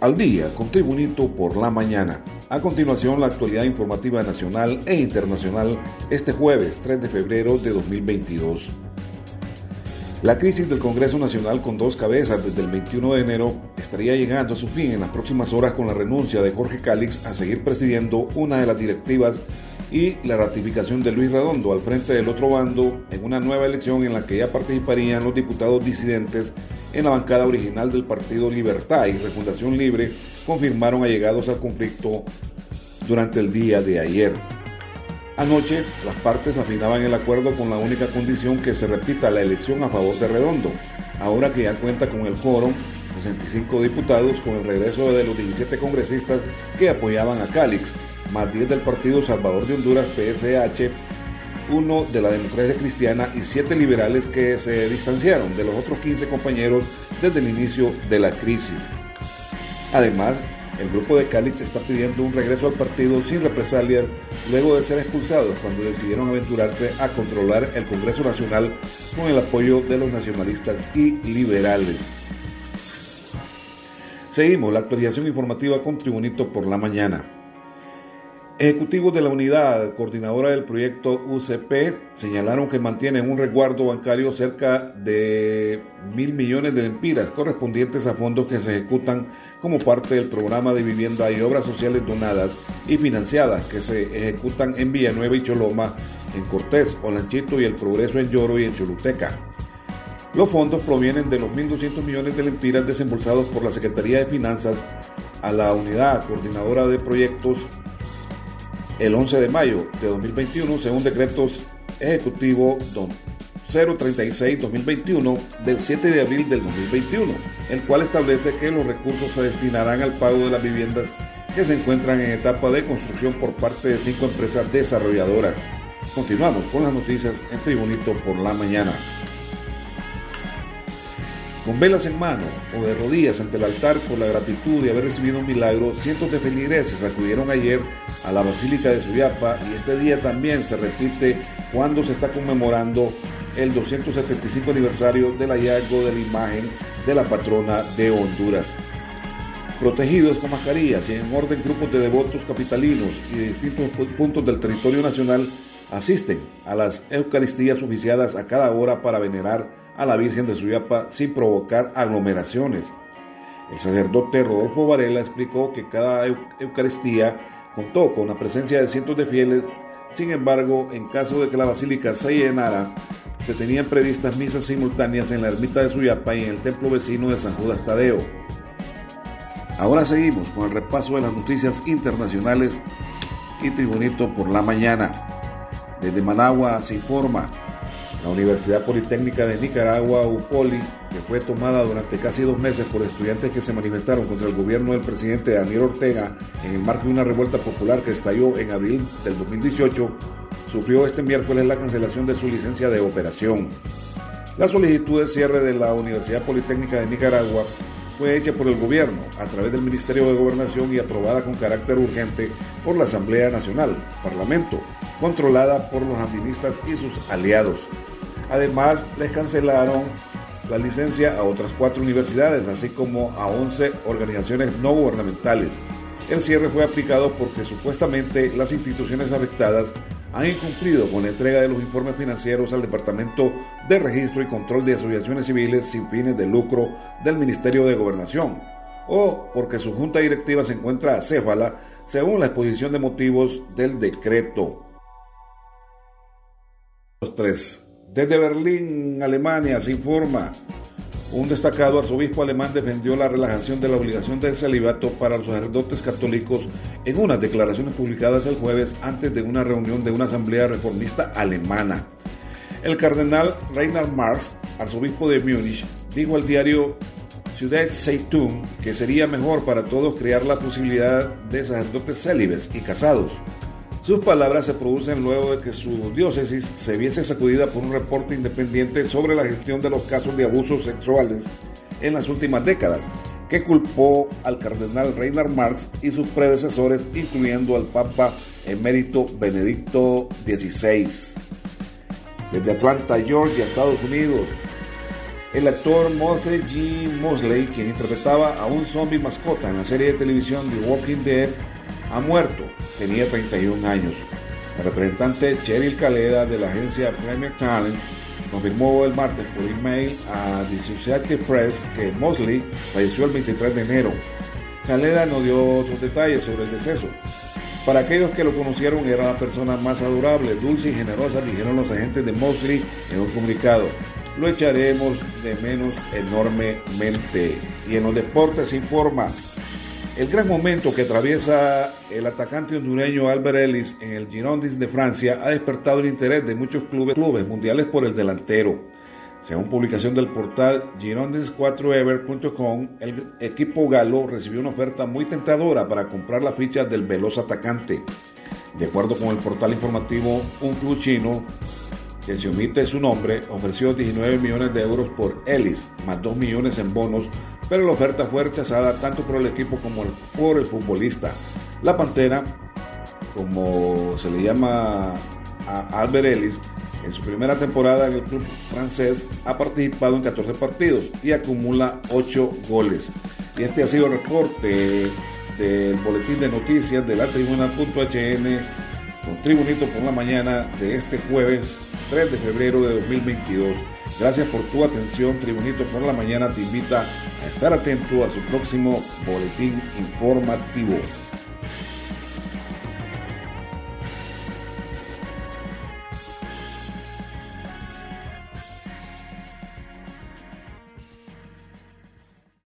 al día con Tribunito por la mañana. A continuación, la actualidad informativa nacional e internacional este jueves 3 de febrero de 2022. La crisis del Congreso Nacional con dos cabezas desde el 21 de enero estaría llegando a su fin en las próximas horas con la renuncia de Jorge Cálix a seguir presidiendo una de las directivas y la ratificación de Luis Redondo al frente del otro bando en una nueva elección en la que ya participarían los diputados disidentes en la bancada original del Partido Libertad y Refundación Libre confirmaron allegados al conflicto durante el día de ayer. Anoche, las partes afinaban el acuerdo con la única condición que se repita la elección a favor de Redondo, ahora que ya cuenta con el foro 65 diputados con el regreso de los 17 congresistas que apoyaban a Cálix, más 10 del Partido Salvador de Honduras PSH uno de la democracia cristiana y siete liberales que se distanciaron de los otros 15 compañeros desde el inicio de la crisis. Además, el grupo de Cálix está pidiendo un regreso al partido sin represalias luego de ser expulsados cuando decidieron aventurarse a controlar el Congreso Nacional con el apoyo de los nacionalistas y liberales. Seguimos la actualización informativa con Tribunito por la mañana. Ejecutivos de la unidad coordinadora del proyecto UCP señalaron que mantienen un resguardo bancario cerca de mil millones de lempiras correspondientes a fondos que se ejecutan como parte del programa de vivienda y obras sociales donadas y financiadas que se ejecutan en Villanueva y Choloma, en Cortés, Olanchito y El Progreso en Lloro y en Choluteca. Los fondos provienen de los 1.200 millones de lempiras desembolsados por la Secretaría de Finanzas a la unidad coordinadora de proyectos el 11 de mayo de 2021, según decretos ejecutivo 036-2021 del 7 de abril del 2021, el cual establece que los recursos se destinarán al pago de las viviendas que se encuentran en etapa de construcción por parte de cinco empresas desarrolladoras. Continuamos con las noticias en Tribunito por la mañana. Con velas en mano o de rodillas ante el altar por la gratitud de haber recibido un milagro, cientos de feligreses acudieron ayer a la Basílica de Suyapa y este día también se repite cuando se está conmemorando el 275 aniversario del hallazgo de la imagen de la patrona de Honduras. Protegidos con mascarillas y en orden grupos de devotos capitalinos y de distintos puntos del territorio nacional asisten a las Eucaristías oficiadas a cada hora para venerar a la Virgen de Suyapa sin provocar aglomeraciones. El sacerdote Rodolfo Varela explicó que cada Eucaristía contó con la presencia de cientos de fieles, sin embargo, en caso de que la basílica se llenara, se tenían previstas misas simultáneas en la ermita de Suyapa y en el templo vecino de San Judas Tadeo. Ahora seguimos con el repaso de las noticias internacionales y Tribunito por la mañana. Desde Managua se informa la Universidad Politécnica de Nicaragua, UPOLI, que fue tomada durante casi dos meses por estudiantes que se manifestaron contra el gobierno del presidente Daniel Ortega en el marco de una revuelta popular que estalló en abril del 2018, sufrió este miércoles la cancelación de su licencia de operación. La solicitud de cierre de la Universidad Politécnica de Nicaragua fue hecha por el gobierno a través del Ministerio de Gobernación y aprobada con carácter urgente por la Asamblea Nacional, Parlamento, controlada por los andinistas y sus aliados. Además, les cancelaron la licencia a otras cuatro universidades, así como a 11 organizaciones no gubernamentales. El cierre fue aplicado porque supuestamente las instituciones afectadas han incumplido con la entrega de los informes financieros al Departamento de Registro y Control de Asociaciones Civiles sin fines de lucro del Ministerio de Gobernación, o porque su junta directiva se encuentra acéfala según la exposición de motivos del decreto. Los tres. Desde Berlín, Alemania, se informa. Un destacado arzobispo alemán defendió la relajación de la obligación del celibato para los sacerdotes católicos en unas declaraciones publicadas el jueves antes de una reunión de una asamblea reformista alemana. El cardenal Reinhard Marx, arzobispo de Múnich, dijo al diario Ciudad Zeitung que sería mejor para todos crear la posibilidad de sacerdotes célibes y casados sus palabras se producen luego de que su diócesis se viese sacudida por un reporte independiente sobre la gestión de los casos de abusos sexuales en las últimas décadas, que culpó al cardenal Reinhard Marx y sus predecesores, incluyendo al Papa emérito Benedicto XVI. Desde Atlanta, Georgia, Estados Unidos, El actor Mosley G. Mosley, quien interpretaba a un zombie mascota en la serie de televisión The Walking Dead, ha muerto. Tenía 31 años. El representante Cheryl Caleda de la agencia Premier Talent confirmó el martes por email a The Associated Press que Mosley falleció el 23 de enero. Caleda no dio otros detalles sobre el deceso. Para aquellos que lo conocieron era la persona más adorable, dulce y generosa, dijeron los agentes de Mosley en un comunicado. Lo echaremos de menos enormemente. Y en los deportes se informa el gran momento que atraviesa el atacante hondureño Albert Ellis en el Girondins de Francia ha despertado el interés de muchos clubes, mundiales por el delantero. Según publicación del portal girondins4ever.com, el equipo galo recibió una oferta muy tentadora para comprar las fichas del veloz atacante. De acuerdo con el portal informativo, un club chino, que se omite su nombre, ofreció 19 millones de euros por Ellis, más 2 millones en bonos, pero la oferta fue rechazada tanto por el equipo como por el futbolista. La Pantera, como se le llama a Albert Ellis, en su primera temporada en el club francés ha participado en 14 partidos y acumula 8 goles. Y este ha sido el reporte del boletín de noticias de la tribuna.hn con Tribunito por la mañana de este jueves 3 de febrero de 2022. Gracias por tu atención. Tribunito por la mañana te invita a estar atento a su próximo boletín informativo.